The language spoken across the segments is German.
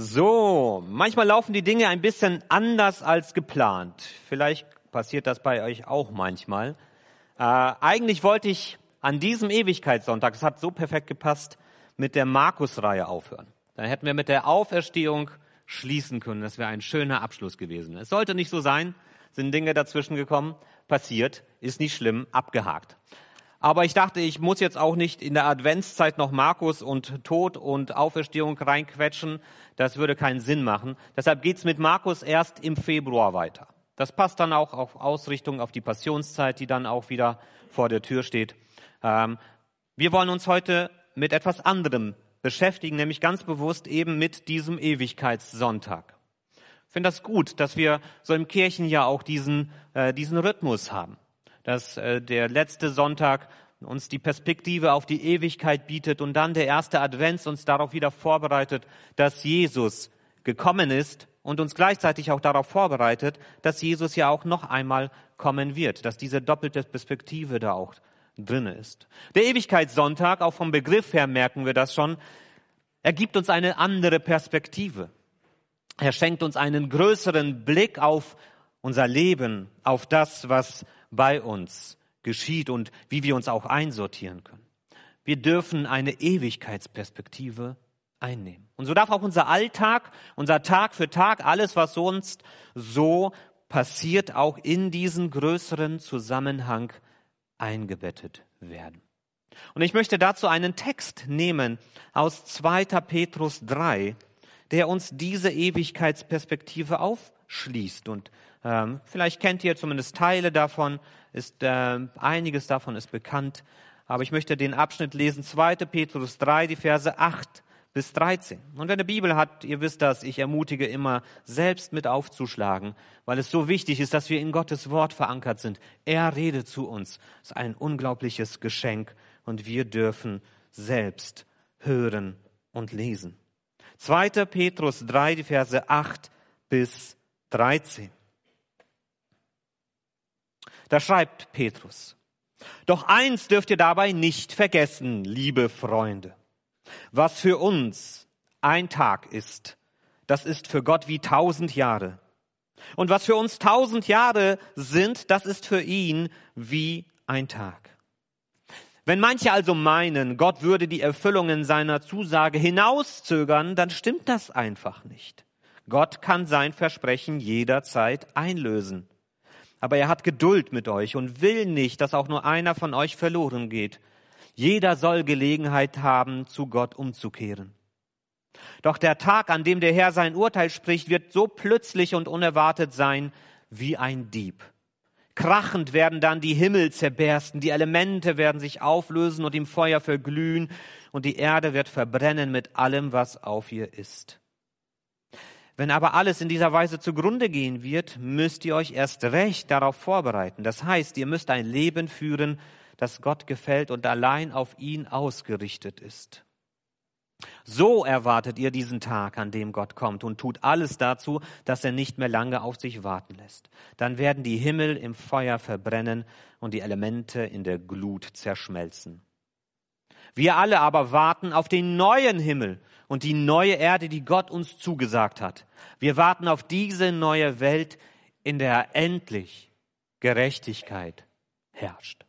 So, manchmal laufen die Dinge ein bisschen anders als geplant. Vielleicht passiert das bei euch auch manchmal. Äh, eigentlich wollte ich an diesem Ewigkeitssonntag, es hat so perfekt gepasst, mit der Markus-Reihe aufhören. Dann hätten wir mit der Auferstehung schließen können. Das wäre ein schöner Abschluss gewesen. Es sollte nicht so sein, sind Dinge dazwischen gekommen, passiert, ist nicht schlimm, abgehakt. Aber ich dachte, ich muss jetzt auch nicht in der Adventszeit noch Markus und Tod und Auferstehung reinquetschen. Das würde keinen Sinn machen. Deshalb geht's mit Markus erst im Februar weiter. Das passt dann auch auf Ausrichtung auf die Passionszeit, die dann auch wieder vor der Tür steht. Ähm, wir wollen uns heute mit etwas anderem beschäftigen, nämlich ganz bewusst eben mit diesem Ewigkeitssonntag. Ich finde das gut, dass wir so im Kirchenjahr auch diesen, äh, diesen Rhythmus haben dass äh, der letzte Sonntag uns die Perspektive auf die Ewigkeit bietet und dann der erste Advents uns darauf wieder vorbereitet, dass Jesus gekommen ist und uns gleichzeitig auch darauf vorbereitet, dass Jesus ja auch noch einmal kommen wird, dass diese doppelte Perspektive da auch drin ist. Der Ewigkeitssonntag, auch vom Begriff her merken wir das schon, er gibt uns eine andere Perspektive. Er schenkt uns einen größeren Blick auf unser Leben, auf das, was bei uns geschieht und wie wir uns auch einsortieren können. Wir dürfen eine Ewigkeitsperspektive einnehmen. Und so darf auch unser Alltag, unser Tag für Tag, alles, was sonst so passiert, auch in diesen größeren Zusammenhang eingebettet werden. Und ich möchte dazu einen Text nehmen aus 2. Petrus 3, der uns diese Ewigkeitsperspektive aufschließt und ähm, vielleicht kennt ihr zumindest Teile davon, ist, äh, einiges davon ist bekannt. Aber ich möchte den Abschnitt lesen, 2. Petrus 3, die Verse 8 bis 13. Und wer eine Bibel hat, ihr wisst das, ich ermutige immer, selbst mit aufzuschlagen, weil es so wichtig ist, dass wir in Gottes Wort verankert sind. Er redet zu uns. Das ist ein unglaubliches Geschenk und wir dürfen selbst hören und lesen. 2. Petrus 3, die Verse 8 bis 13. Da schreibt Petrus, doch eins dürft ihr dabei nicht vergessen, liebe Freunde. Was für uns ein Tag ist, das ist für Gott wie tausend Jahre. Und was für uns tausend Jahre sind, das ist für ihn wie ein Tag. Wenn manche also meinen, Gott würde die Erfüllungen seiner Zusage hinauszögern, dann stimmt das einfach nicht. Gott kann sein Versprechen jederzeit einlösen. Aber er hat Geduld mit euch und will nicht, dass auch nur einer von euch verloren geht. Jeder soll Gelegenheit haben, zu Gott umzukehren. Doch der Tag, an dem der Herr sein Urteil spricht, wird so plötzlich und unerwartet sein wie ein Dieb. Krachend werden dann die Himmel zerbersten, die Elemente werden sich auflösen und im Feuer verglühen, und die Erde wird verbrennen mit allem, was auf ihr ist. Wenn aber alles in dieser Weise zugrunde gehen wird, müsst ihr euch erst recht darauf vorbereiten. Das heißt, ihr müsst ein Leben führen, das Gott gefällt und allein auf ihn ausgerichtet ist. So erwartet ihr diesen Tag, an dem Gott kommt und tut alles dazu, dass er nicht mehr lange auf sich warten lässt. Dann werden die Himmel im Feuer verbrennen und die Elemente in der Glut zerschmelzen. Wir alle aber warten auf den neuen Himmel und die neue Erde, die Gott uns zugesagt hat. Wir warten auf diese neue Welt, in der endlich Gerechtigkeit herrscht.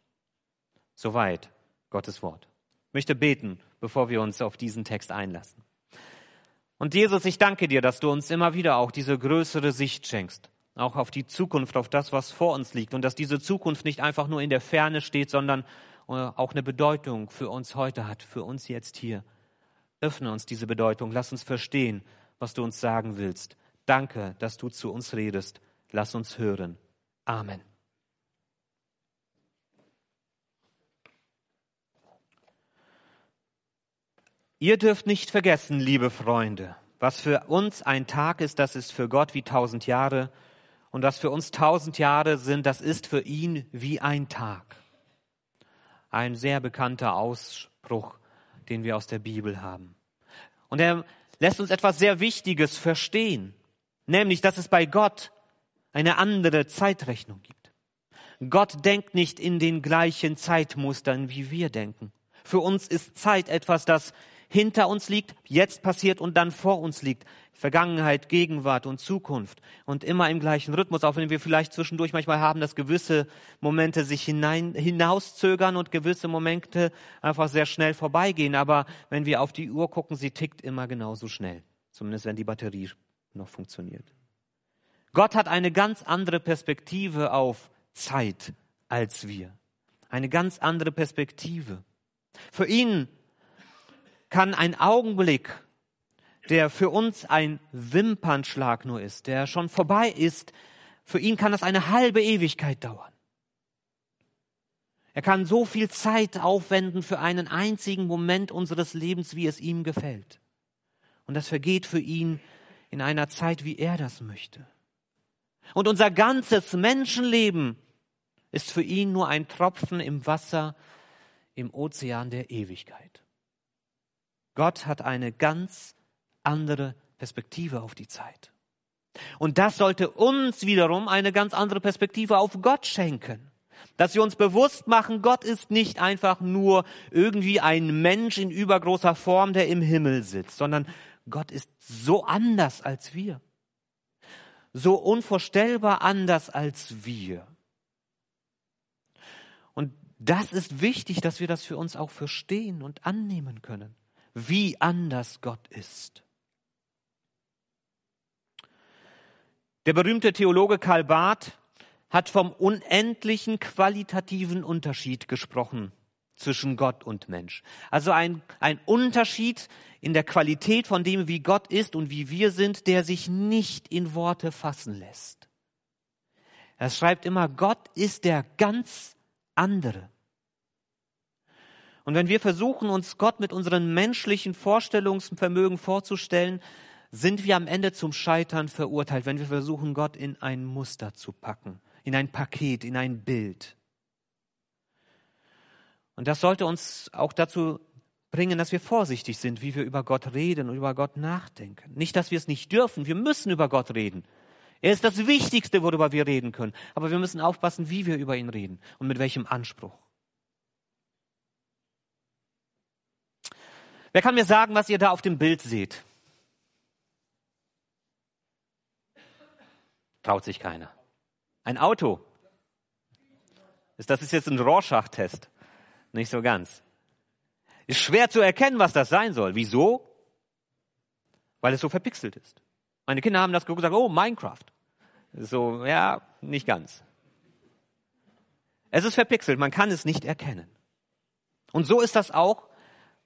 Soweit Gottes Wort. Ich möchte beten, bevor wir uns auf diesen Text einlassen. Und Jesus, ich danke dir, dass du uns immer wieder auch diese größere Sicht schenkst, auch auf die Zukunft, auf das, was vor uns liegt und dass diese Zukunft nicht einfach nur in der Ferne steht, sondern äh, auch eine Bedeutung für uns heute hat, für uns jetzt hier. Öffne uns diese Bedeutung, lass uns verstehen, was du uns sagen willst. Danke, dass du zu uns redest. Lass uns hören. Amen. Ihr dürft nicht vergessen, liebe Freunde, was für uns ein Tag ist, das ist für Gott wie tausend Jahre. Und was für uns tausend Jahre sind, das ist für ihn wie ein Tag. Ein sehr bekannter Ausspruch den wir aus der Bibel haben. Und er lässt uns etwas sehr Wichtiges verstehen, nämlich, dass es bei Gott eine andere Zeitrechnung gibt. Gott denkt nicht in den gleichen Zeitmustern, wie wir denken. Für uns ist Zeit etwas, das hinter uns liegt, jetzt passiert und dann vor uns liegt. Vergangenheit, Gegenwart und Zukunft. Und immer im gleichen Rhythmus, auch wenn wir vielleicht zwischendurch manchmal haben, dass gewisse Momente sich hinein, hinauszögern und gewisse Momente einfach sehr schnell vorbeigehen. Aber wenn wir auf die Uhr gucken, sie tickt immer genauso schnell. Zumindest wenn die Batterie noch funktioniert. Gott hat eine ganz andere Perspektive auf Zeit als wir. Eine ganz andere Perspektive. Für ihn kann ein Augenblick, der für uns ein Wimpernschlag nur ist, der schon vorbei ist, für ihn kann das eine halbe Ewigkeit dauern. Er kann so viel Zeit aufwenden für einen einzigen Moment unseres Lebens, wie es ihm gefällt. Und das vergeht für ihn in einer Zeit, wie er das möchte. Und unser ganzes Menschenleben ist für ihn nur ein Tropfen im Wasser im Ozean der Ewigkeit. Gott hat eine ganz andere Perspektive auf die Zeit. Und das sollte uns wiederum eine ganz andere Perspektive auf Gott schenken. Dass wir uns bewusst machen, Gott ist nicht einfach nur irgendwie ein Mensch in übergroßer Form, der im Himmel sitzt, sondern Gott ist so anders als wir. So unvorstellbar anders als wir. Und das ist wichtig, dass wir das für uns auch verstehen und annehmen können, wie anders Gott ist. Der berühmte Theologe Karl Barth hat vom unendlichen qualitativen Unterschied gesprochen zwischen Gott und Mensch. Also ein, ein Unterschied in der Qualität von dem, wie Gott ist und wie wir sind, der sich nicht in Worte fassen lässt. Er schreibt immer, Gott ist der ganz andere. Und wenn wir versuchen, uns Gott mit unseren menschlichen Vorstellungsvermögen vorzustellen, sind wir am Ende zum Scheitern verurteilt, wenn wir versuchen, Gott in ein Muster zu packen, in ein Paket, in ein Bild. Und das sollte uns auch dazu bringen, dass wir vorsichtig sind, wie wir über Gott reden und über Gott nachdenken. Nicht, dass wir es nicht dürfen, wir müssen über Gott reden. Er ist das Wichtigste, worüber wir reden können. Aber wir müssen aufpassen, wie wir über ihn reden und mit welchem Anspruch. Wer kann mir sagen, was ihr da auf dem Bild seht? Traut sich keiner. Ein Auto. Das ist jetzt ein Rorschach-Test. Nicht so ganz. Ist schwer zu erkennen, was das sein soll. Wieso? Weil es so verpixelt ist. Meine Kinder haben das gesagt, oh, Minecraft. So, ja, nicht ganz. Es ist verpixelt, man kann es nicht erkennen. Und so ist das auch,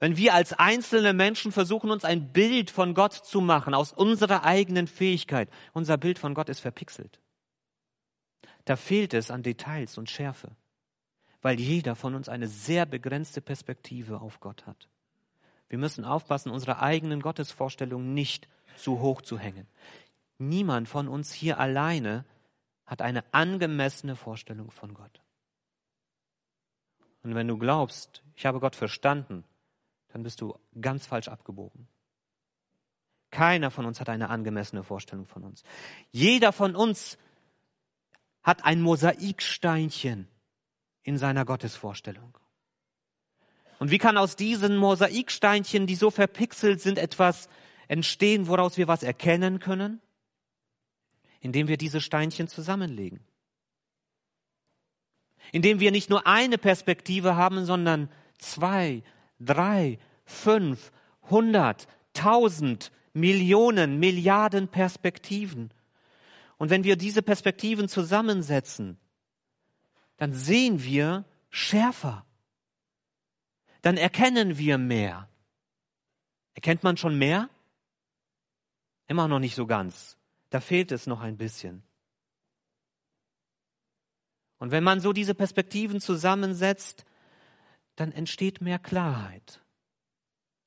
wenn wir als einzelne Menschen versuchen, uns ein Bild von Gott zu machen, aus unserer eigenen Fähigkeit. Unser Bild von Gott ist verpixelt. Da fehlt es an Details und Schärfe, weil jeder von uns eine sehr begrenzte Perspektive auf Gott hat. Wir müssen aufpassen, unsere eigenen Gottesvorstellungen nicht zu hoch zu hängen. Niemand von uns hier alleine hat eine angemessene Vorstellung von Gott. Und wenn du glaubst, ich habe Gott verstanden, dann bist du ganz falsch abgebogen. Keiner von uns hat eine angemessene Vorstellung von uns. Jeder von uns hat ein Mosaiksteinchen in seiner Gottesvorstellung. Und wie kann aus diesen Mosaiksteinchen, die so verpixelt sind, etwas entstehen, woraus wir was erkennen können? Indem wir diese Steinchen zusammenlegen. Indem wir nicht nur eine Perspektive haben, sondern zwei, drei, fünf, hundert, tausend, Millionen, Milliarden Perspektiven. Und wenn wir diese Perspektiven zusammensetzen, dann sehen wir schärfer. Dann erkennen wir mehr. Erkennt man schon mehr? Immer noch nicht so ganz. Da fehlt es noch ein bisschen. Und wenn man so diese Perspektiven zusammensetzt, dann entsteht mehr Klarheit.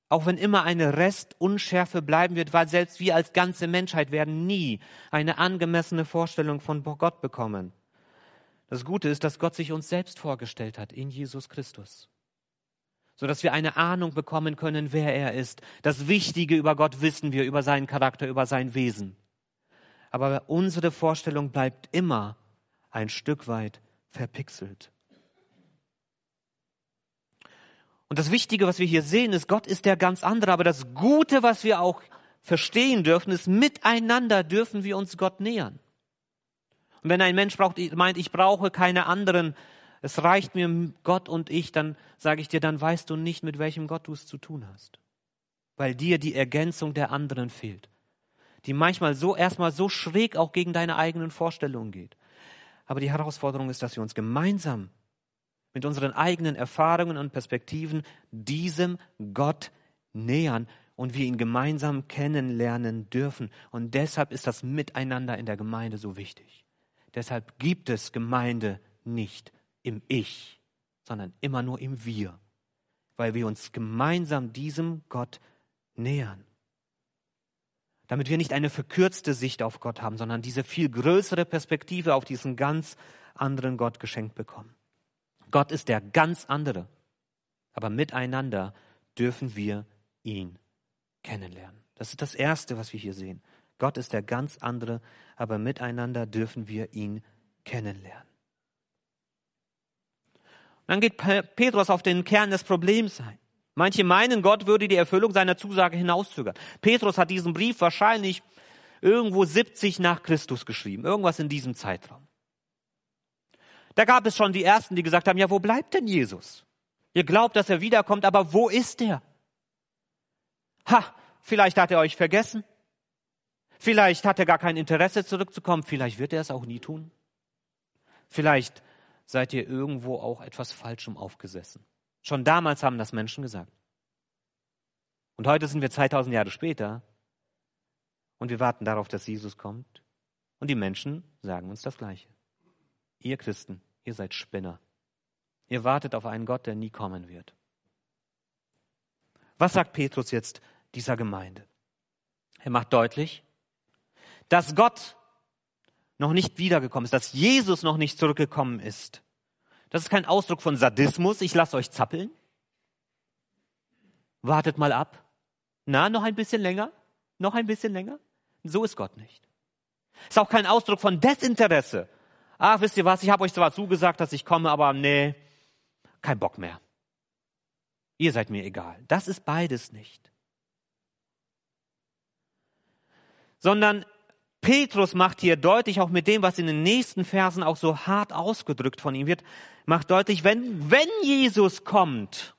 Auch wenn immer eine Restunschärfe bleiben wird, weil selbst wir als ganze Menschheit werden nie eine angemessene Vorstellung von Gott bekommen. Das Gute ist, dass Gott sich uns selbst vorgestellt hat in Jesus Christus so dass wir eine Ahnung bekommen können, wer er ist. Das Wichtige über Gott wissen wir, über seinen Charakter, über sein Wesen. Aber unsere Vorstellung bleibt immer ein Stück weit verpixelt. Und das Wichtige, was wir hier sehen, ist, Gott ist der ganz andere. Aber das Gute, was wir auch verstehen dürfen, ist, miteinander dürfen wir uns Gott nähern. Und wenn ein Mensch braucht, meint, ich brauche keine anderen, es reicht mir Gott und ich, dann sage ich dir, dann weißt du nicht, mit welchem Gott du es zu tun hast. Weil dir die Ergänzung der anderen fehlt. Die manchmal so erstmal so schräg auch gegen deine eigenen Vorstellungen geht. Aber die Herausforderung ist, dass wir uns gemeinsam mit unseren eigenen Erfahrungen und Perspektiven diesem Gott nähern und wir ihn gemeinsam kennenlernen dürfen. Und deshalb ist das Miteinander in der Gemeinde so wichtig. Deshalb gibt es Gemeinde nicht im Ich, sondern immer nur im Wir, weil wir uns gemeinsam diesem Gott nähern. Damit wir nicht eine verkürzte Sicht auf Gott haben, sondern diese viel größere Perspektive auf diesen ganz anderen Gott geschenkt bekommen. Gott ist der ganz andere. Aber miteinander dürfen wir ihn kennenlernen. Das ist das Erste, was wir hier sehen. Gott ist der ganz andere, aber miteinander dürfen wir ihn kennenlernen. dann geht Petrus auf den Kern des Problems ein. Manche meinen, Gott würde die Erfüllung seiner Zusage hinauszögern. Petrus hat diesen Brief wahrscheinlich irgendwo 70 nach Christus geschrieben, irgendwas in diesem Zeitraum. Da gab es schon die Ersten, die gesagt haben, ja, wo bleibt denn Jesus? Ihr glaubt, dass er wiederkommt, aber wo ist er? Ha, vielleicht hat er euch vergessen. Vielleicht hat er gar kein Interesse zurückzukommen. Vielleicht wird er es auch nie tun. Vielleicht seid ihr irgendwo auch etwas Falschem aufgesessen. Schon damals haben das Menschen gesagt. Und heute sind wir 2000 Jahre später und wir warten darauf, dass Jesus kommt. Und die Menschen sagen uns das Gleiche. Ihr Christen, ihr seid Spinner. Ihr wartet auf einen Gott, der nie kommen wird. Was sagt Petrus jetzt dieser Gemeinde? Er macht deutlich, dass Gott noch nicht wiedergekommen ist, dass Jesus noch nicht zurückgekommen ist. Das ist kein Ausdruck von Sadismus, ich lasse euch zappeln. Wartet mal ab. Na, noch ein bisschen länger? Noch ein bisschen länger? So ist Gott nicht. Ist auch kein Ausdruck von Desinteresse ach, wisst ihr was, ich habe euch zwar zugesagt, dass ich komme, aber nee, kein Bock mehr. Ihr seid mir egal. Das ist beides nicht. Sondern Petrus macht hier deutlich, auch mit dem, was in den nächsten Versen auch so hart ausgedrückt von ihm wird, macht deutlich, wenn, wenn Jesus kommt,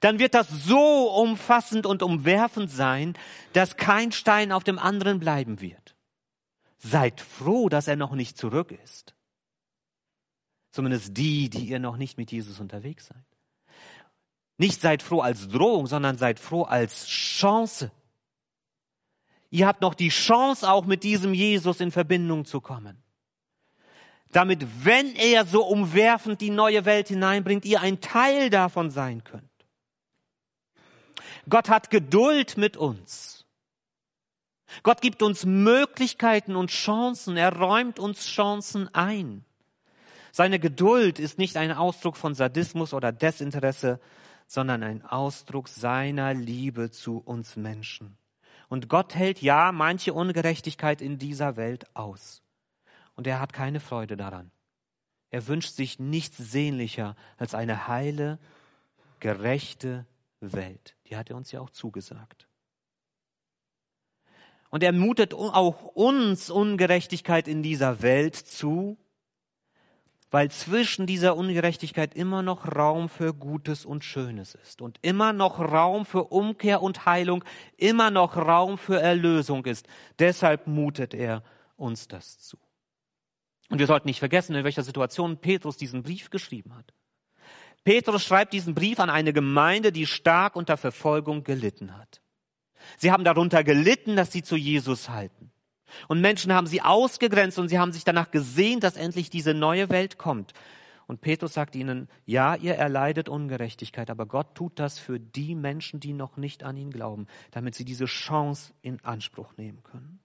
dann wird das so umfassend und umwerfend sein, dass kein Stein auf dem anderen bleiben wird. Seid froh, dass er noch nicht zurück ist. Zumindest die, die ihr noch nicht mit Jesus unterwegs seid. Nicht seid froh als Drohung, sondern seid froh als Chance. Ihr habt noch die Chance, auch mit diesem Jesus in Verbindung zu kommen. Damit, wenn er so umwerfend die neue Welt hineinbringt, ihr ein Teil davon sein könnt. Gott hat Geduld mit uns. Gott gibt uns Möglichkeiten und Chancen. Er räumt uns Chancen ein. Seine Geduld ist nicht ein Ausdruck von Sadismus oder Desinteresse, sondern ein Ausdruck seiner Liebe zu uns Menschen. Und Gott hält ja manche Ungerechtigkeit in dieser Welt aus. Und er hat keine Freude daran. Er wünscht sich nichts sehnlicher als eine heile, gerechte Welt. Die hat er uns ja auch zugesagt. Und er mutet auch uns Ungerechtigkeit in dieser Welt zu, weil zwischen dieser Ungerechtigkeit immer noch Raum für Gutes und Schönes ist und immer noch Raum für Umkehr und Heilung, immer noch Raum für Erlösung ist. Deshalb mutet er uns das zu. Und wir sollten nicht vergessen, in welcher Situation Petrus diesen Brief geschrieben hat. Petrus schreibt diesen Brief an eine Gemeinde, die stark unter Verfolgung gelitten hat. Sie haben darunter gelitten, dass sie zu Jesus halten. Und Menschen haben sie ausgegrenzt und sie haben sich danach gesehnt, dass endlich diese neue Welt kommt. Und Petrus sagt ihnen, ja, ihr erleidet Ungerechtigkeit, aber Gott tut das für die Menschen, die noch nicht an ihn glauben, damit sie diese Chance in Anspruch nehmen können.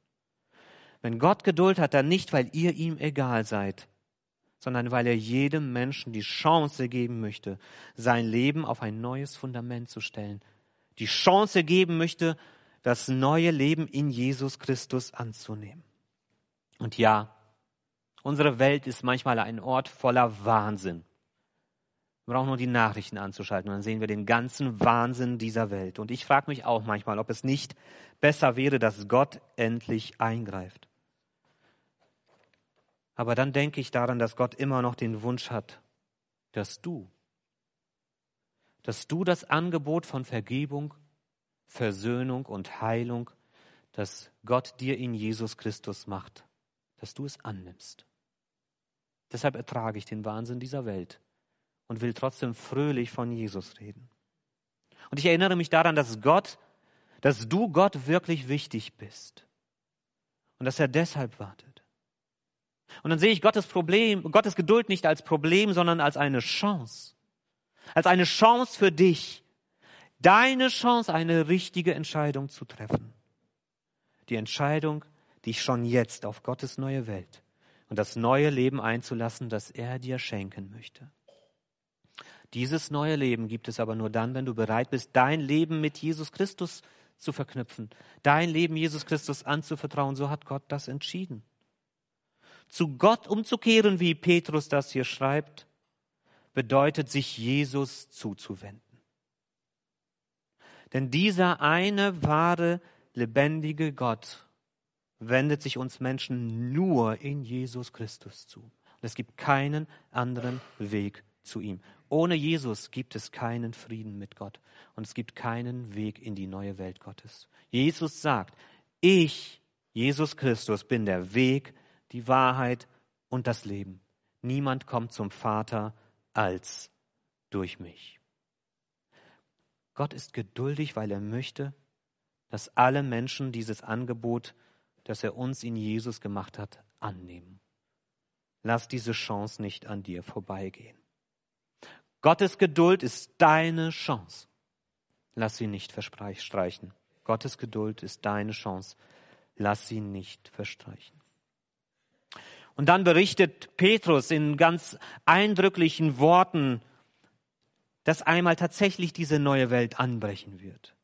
Wenn Gott Geduld hat, dann nicht, weil ihr ihm egal seid, sondern weil er jedem Menschen die Chance geben möchte, sein Leben auf ein neues Fundament zu stellen, die Chance geben möchte, das neue Leben in Jesus Christus anzunehmen. Und ja, unsere Welt ist manchmal ein Ort voller Wahnsinn. Wir brauchen nur die Nachrichten anzuschalten, dann sehen wir den ganzen Wahnsinn dieser Welt. Und ich frage mich auch manchmal, ob es nicht besser wäre, dass Gott endlich eingreift. Aber dann denke ich daran, dass Gott immer noch den Wunsch hat, dass du, dass du das Angebot von Vergebung, Versöhnung und Heilung, das Gott dir in Jesus Christus macht, dass du es annimmst. Deshalb ertrage ich den Wahnsinn dieser Welt und will trotzdem fröhlich von Jesus reden. Und ich erinnere mich daran, dass Gott, dass du Gott wirklich wichtig bist und dass er deshalb wartet. Und dann sehe ich Gottes Problem, Gottes Geduld nicht als Problem, sondern als eine Chance. Als eine Chance für dich. Deine Chance, eine richtige Entscheidung zu treffen. Die Entscheidung, dich schon jetzt auf Gottes neue Welt und das neue Leben einzulassen, das er dir schenken möchte. Dieses neue Leben gibt es aber nur dann, wenn du bereit bist, dein Leben mit Jesus Christus zu verknüpfen, dein Leben Jesus Christus anzuvertrauen. So hat Gott das entschieden. Zu Gott umzukehren, wie Petrus das hier schreibt, bedeutet sich Jesus zuzuwenden. Denn dieser eine wahre, lebendige Gott wendet sich uns Menschen nur in Jesus Christus zu. Und es gibt keinen anderen Weg zu ihm. Ohne Jesus gibt es keinen Frieden mit Gott und es gibt keinen Weg in die neue Welt Gottes. Jesus sagt, ich, Jesus Christus, bin der Weg, die Wahrheit und das Leben. Niemand kommt zum Vater als durch mich. Gott ist geduldig, weil er möchte, dass alle Menschen dieses Angebot, das er uns in Jesus gemacht hat, annehmen. Lass diese Chance nicht an dir vorbeigehen. Gottes Geduld ist deine Chance. Lass sie nicht verstreichen. Gottes Geduld ist deine Chance. Lass sie nicht verstreichen. Und dann berichtet Petrus in ganz eindrücklichen Worten, dass einmal tatsächlich diese neue Welt anbrechen wird.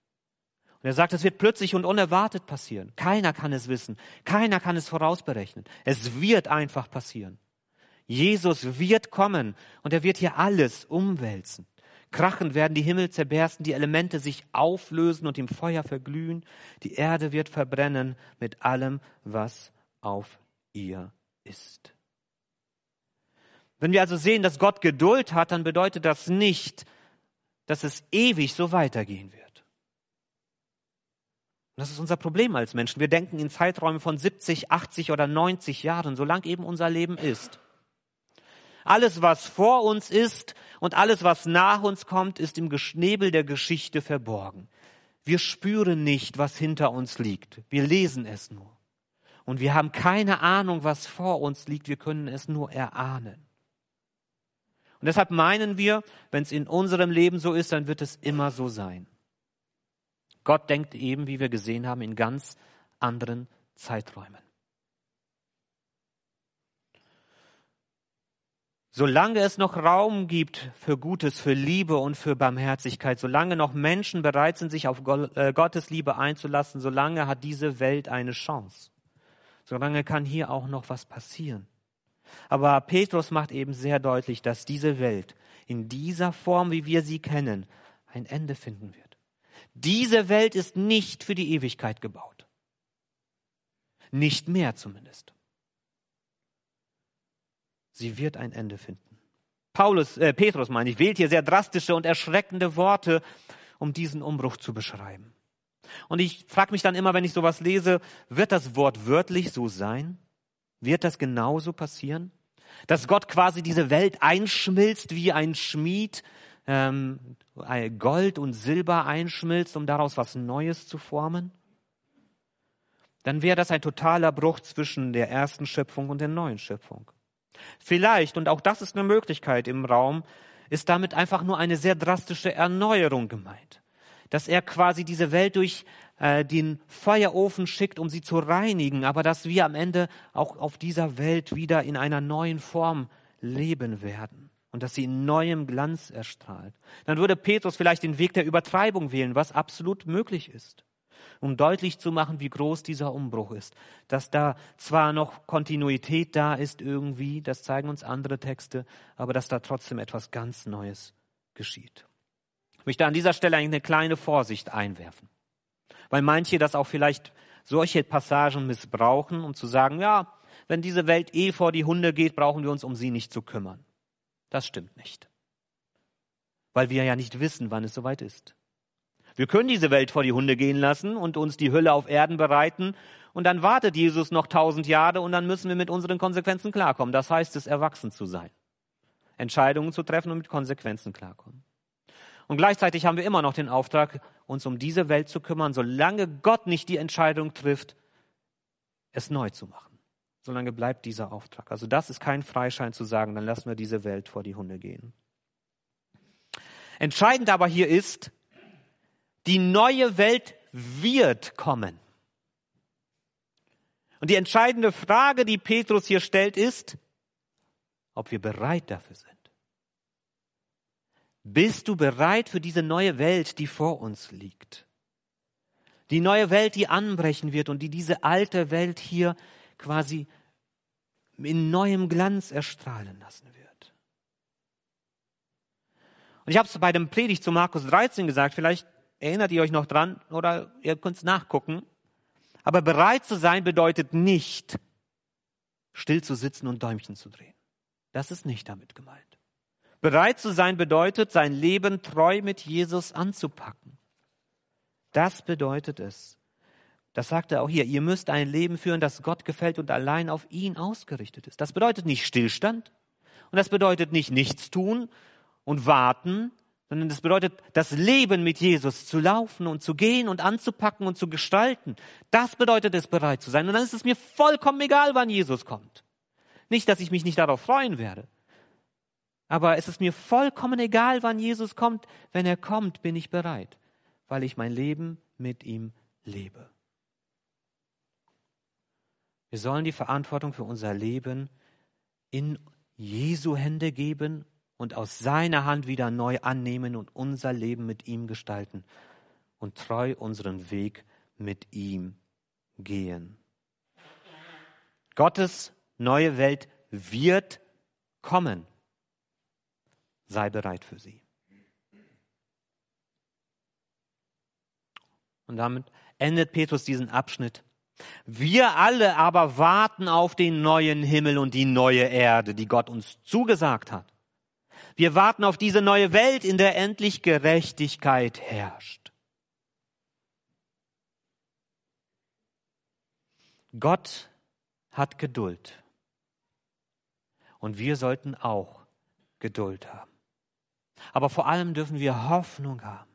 Und er sagt, es wird plötzlich und unerwartet passieren. Keiner kann es wissen. Keiner kann es vorausberechnen. Es wird einfach passieren. Jesus wird kommen und er wird hier alles umwälzen. Krachend werden die Himmel zerbersten, die Elemente sich auflösen und im Feuer verglühen. Die Erde wird verbrennen mit allem, was auf ihr ist. Wenn wir also sehen, dass Gott Geduld hat, dann bedeutet das nicht, dass es ewig so weitergehen wird. das ist unser Problem als Menschen. Wir denken in Zeiträumen von 70, 80 oder 90 Jahren, solange eben unser Leben ist. Alles, was vor uns ist und alles, was nach uns kommt, ist im Geschnebel der Geschichte verborgen. Wir spüren nicht, was hinter uns liegt. Wir lesen es nur. Und wir haben keine Ahnung, was vor uns liegt. Wir können es nur erahnen. Und deshalb meinen wir, wenn es in unserem Leben so ist, dann wird es immer so sein. Gott denkt eben, wie wir gesehen haben, in ganz anderen Zeiträumen. Solange es noch Raum gibt für Gutes, für Liebe und für Barmherzigkeit, solange noch Menschen bereit sind, sich auf äh, Gottes Liebe einzulassen, solange hat diese Welt eine Chance. Solange kann hier auch noch was passieren. Aber Petrus macht eben sehr deutlich, dass diese Welt in dieser Form, wie wir sie kennen, ein Ende finden wird. Diese Welt ist nicht für die Ewigkeit gebaut. Nicht mehr zumindest. Sie wird ein Ende finden. Paulus, äh, Petrus meine ich, wählt hier sehr drastische und erschreckende Worte, um diesen Umbruch zu beschreiben. Und ich frage mich dann immer, wenn ich sowas lese, wird das Wort wörtlich so sein? Wird das genauso passieren? Dass Gott quasi diese Welt einschmilzt wie ein Schmied, ähm, Gold und Silber einschmilzt, um daraus was Neues zu formen? Dann wäre das ein totaler Bruch zwischen der ersten Schöpfung und der neuen Schöpfung. Vielleicht, und auch das ist eine Möglichkeit im Raum, ist damit einfach nur eine sehr drastische Erneuerung gemeint. Dass er quasi diese Welt durch äh, den Feuerofen schickt, um sie zu reinigen, aber dass wir am Ende auch auf dieser Welt wieder in einer neuen Form leben werden und dass sie in neuem Glanz erstrahlt. Dann würde Petrus vielleicht den Weg der Übertreibung wählen, was absolut möglich ist. um deutlich zu machen, wie groß dieser Umbruch ist. Dass da zwar noch Kontinuität da ist irgendwie, das zeigen uns andere Texte, aber dass da trotzdem etwas ganz Neues geschieht. Ich möchte an dieser Stelle eine kleine Vorsicht einwerfen, weil manche das auch vielleicht solche Passagen missbrauchen, um zu sagen, ja, wenn diese Welt eh vor die Hunde geht, brauchen wir uns um sie nicht zu kümmern. Das stimmt nicht. Weil wir ja nicht wissen, wann es soweit ist. Wir können diese Welt vor die Hunde gehen lassen und uns die Hülle auf Erden bereiten und dann wartet Jesus noch tausend Jahre und dann müssen wir mit unseren Konsequenzen klarkommen. Das heißt es, erwachsen zu sein. Entscheidungen zu treffen und mit Konsequenzen klarkommen. Und gleichzeitig haben wir immer noch den Auftrag, uns um diese Welt zu kümmern, solange Gott nicht die Entscheidung trifft, es neu zu machen. Solange bleibt dieser Auftrag. Also das ist kein Freischein zu sagen, dann lassen wir diese Welt vor die Hunde gehen. Entscheidend aber hier ist, die neue Welt wird kommen. Und die entscheidende Frage, die Petrus hier stellt, ist, ob wir bereit dafür sind. Bist du bereit für diese neue Welt, die vor uns liegt? Die neue Welt, die anbrechen wird und die diese alte Welt hier quasi in neuem Glanz erstrahlen lassen wird. Und ich habe es bei dem Predigt zu Markus 13 gesagt, vielleicht erinnert ihr euch noch dran oder ihr könnt es nachgucken. Aber bereit zu sein bedeutet nicht, still zu sitzen und Däumchen zu drehen. Das ist nicht damit gemeint. Bereit zu sein bedeutet, sein Leben treu mit Jesus anzupacken. Das bedeutet es. Das sagt er auch hier. Ihr müsst ein Leben führen, das Gott gefällt und allein auf ihn ausgerichtet ist. Das bedeutet nicht Stillstand und das bedeutet nicht nichts tun und warten, sondern das bedeutet, das Leben mit Jesus zu laufen und zu gehen und anzupacken und zu gestalten. Das bedeutet es, bereit zu sein. Und dann ist es mir vollkommen egal, wann Jesus kommt. Nicht, dass ich mich nicht darauf freuen werde. Aber es ist mir vollkommen egal, wann Jesus kommt. Wenn er kommt, bin ich bereit, weil ich mein Leben mit ihm lebe. Wir sollen die Verantwortung für unser Leben in Jesu Hände geben und aus seiner Hand wieder neu annehmen und unser Leben mit ihm gestalten und treu unseren Weg mit ihm gehen. Gottes neue Welt wird kommen sei bereit für sie. Und damit endet Petrus diesen Abschnitt. Wir alle aber warten auf den neuen Himmel und die neue Erde, die Gott uns zugesagt hat. Wir warten auf diese neue Welt, in der endlich Gerechtigkeit herrscht. Gott hat Geduld. Und wir sollten auch Geduld haben. Aber vor allem dürfen wir Hoffnung haben.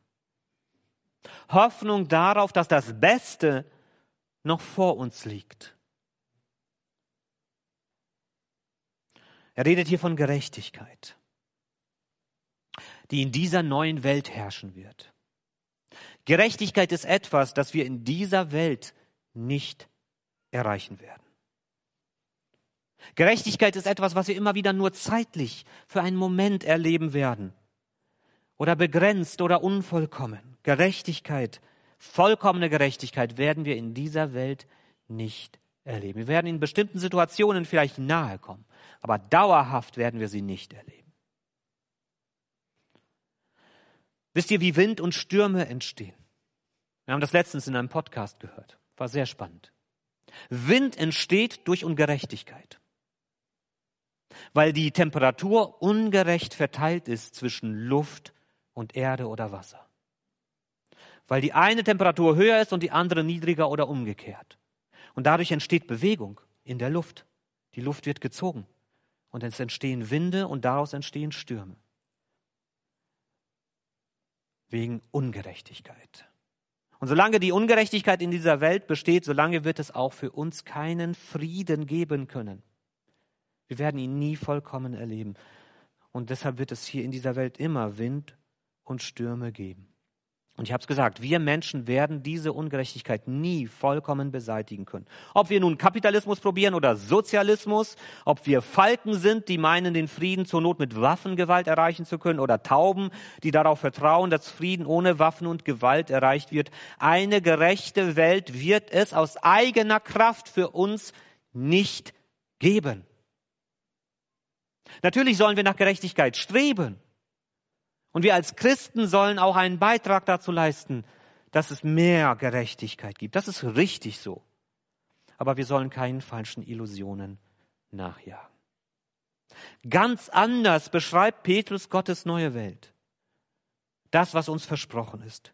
Hoffnung darauf, dass das Beste noch vor uns liegt. Er redet hier von Gerechtigkeit, die in dieser neuen Welt herrschen wird. Gerechtigkeit ist etwas, das wir in dieser Welt nicht erreichen werden. Gerechtigkeit ist etwas, was wir immer wieder nur zeitlich für einen Moment erleben werden oder begrenzt oder unvollkommen. Gerechtigkeit, vollkommene Gerechtigkeit werden wir in dieser Welt nicht erleben. Wir werden in bestimmten Situationen vielleicht nahe kommen, aber dauerhaft werden wir sie nicht erleben. Wisst ihr, wie Wind und Stürme entstehen? Wir haben das letztens in einem Podcast gehört. War sehr spannend. Wind entsteht durch Ungerechtigkeit, weil die Temperatur ungerecht verteilt ist zwischen Luft und Erde oder Wasser. Weil die eine Temperatur höher ist und die andere niedriger oder umgekehrt. Und dadurch entsteht Bewegung in der Luft. Die Luft wird gezogen. Und es entstehen Winde und daraus entstehen Stürme. Wegen Ungerechtigkeit. Und solange die Ungerechtigkeit in dieser Welt besteht, solange wird es auch für uns keinen Frieden geben können. Wir werden ihn nie vollkommen erleben. Und deshalb wird es hier in dieser Welt immer Wind und Stürme geben. Und ich habe es gesagt, wir Menschen werden diese Ungerechtigkeit nie vollkommen beseitigen können. Ob wir nun Kapitalismus probieren oder Sozialismus, ob wir Falken sind, die meinen, den Frieden zur Not mit Waffengewalt erreichen zu können, oder Tauben, die darauf vertrauen, dass Frieden ohne Waffen und Gewalt erreicht wird. Eine gerechte Welt wird es aus eigener Kraft für uns nicht geben. Natürlich sollen wir nach Gerechtigkeit streben. Und wir als Christen sollen auch einen Beitrag dazu leisten, dass es mehr Gerechtigkeit gibt. Das ist richtig so. Aber wir sollen keinen falschen Illusionen nachjagen. Ganz anders beschreibt Petrus Gottes neue Welt. Das, was uns versprochen ist.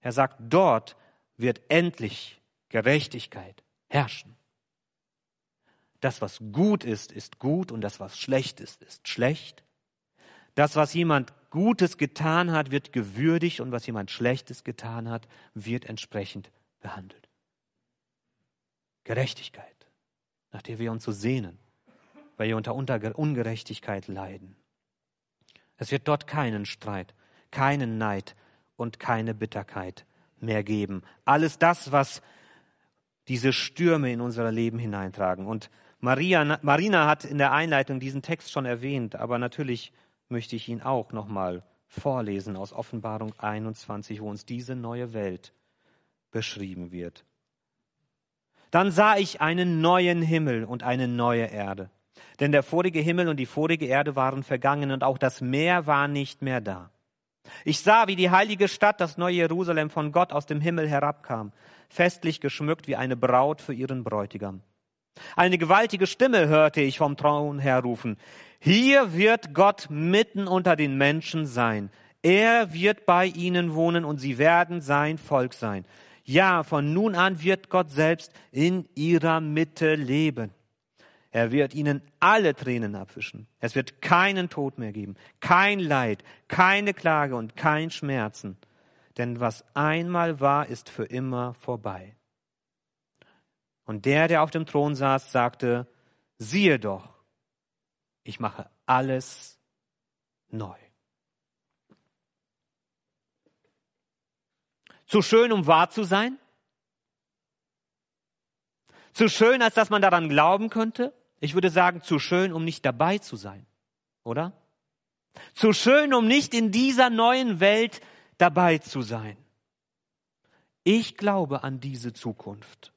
Er sagt, dort wird endlich Gerechtigkeit herrschen. Das, was gut ist, ist gut und das, was schlecht ist, ist schlecht. Das, was jemand Gutes getan hat, wird gewürdigt und was jemand Schlechtes getan hat, wird entsprechend behandelt. Gerechtigkeit, nach der wir uns so sehnen, weil wir unter Ungerechtigkeit leiden. Es wird dort keinen Streit, keinen Neid und keine Bitterkeit mehr geben. Alles das, was diese Stürme in unser Leben hineintragen. Und Maria, Marina hat in der Einleitung diesen Text schon erwähnt, aber natürlich möchte ich ihn auch nochmal vorlesen aus Offenbarung 21, wo uns diese neue Welt beschrieben wird. Dann sah ich einen neuen Himmel und eine neue Erde. Denn der vorige Himmel und die vorige Erde waren vergangen und auch das Meer war nicht mehr da. Ich sah, wie die heilige Stadt, das neue Jerusalem von Gott aus dem Himmel herabkam, festlich geschmückt wie eine Braut für ihren Bräutigam. Eine gewaltige Stimme hörte ich vom Thron her rufen. Hier wird Gott mitten unter den Menschen sein. Er wird bei ihnen wohnen und sie werden sein Volk sein. Ja, von nun an wird Gott selbst in ihrer Mitte leben. Er wird ihnen alle Tränen abwischen. Es wird keinen Tod mehr geben, kein Leid, keine Klage und kein Schmerzen. Denn was einmal war, ist für immer vorbei. Und der, der auf dem Thron saß, sagte, siehe doch, ich mache alles neu. Zu schön, um wahr zu sein? Zu schön, als dass man daran glauben könnte? Ich würde sagen, zu schön, um nicht dabei zu sein, oder? Zu schön, um nicht in dieser neuen Welt dabei zu sein. Ich glaube an diese Zukunft.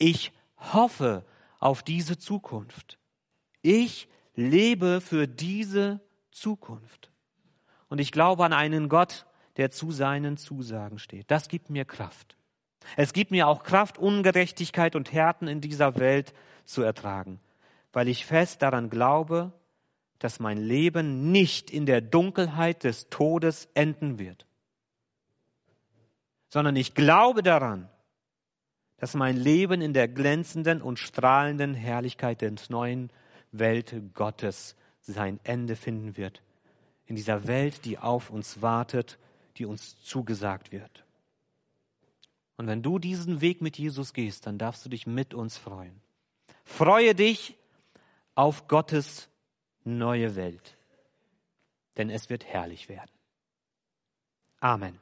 Ich hoffe auf diese Zukunft. Ich lebe für diese Zukunft. Und ich glaube an einen Gott, der zu seinen Zusagen steht. Das gibt mir Kraft. Es gibt mir auch Kraft, Ungerechtigkeit und Härten in dieser Welt zu ertragen, weil ich fest daran glaube, dass mein Leben nicht in der Dunkelheit des Todes enden wird, sondern ich glaube daran, dass mein Leben in der glänzenden und strahlenden Herrlichkeit des neuen Welt Gottes sein Ende finden wird. In dieser Welt, die auf uns wartet, die uns zugesagt wird. Und wenn du diesen Weg mit Jesus gehst, dann darfst du dich mit uns freuen. Freue dich auf Gottes neue Welt, denn es wird herrlich werden. Amen.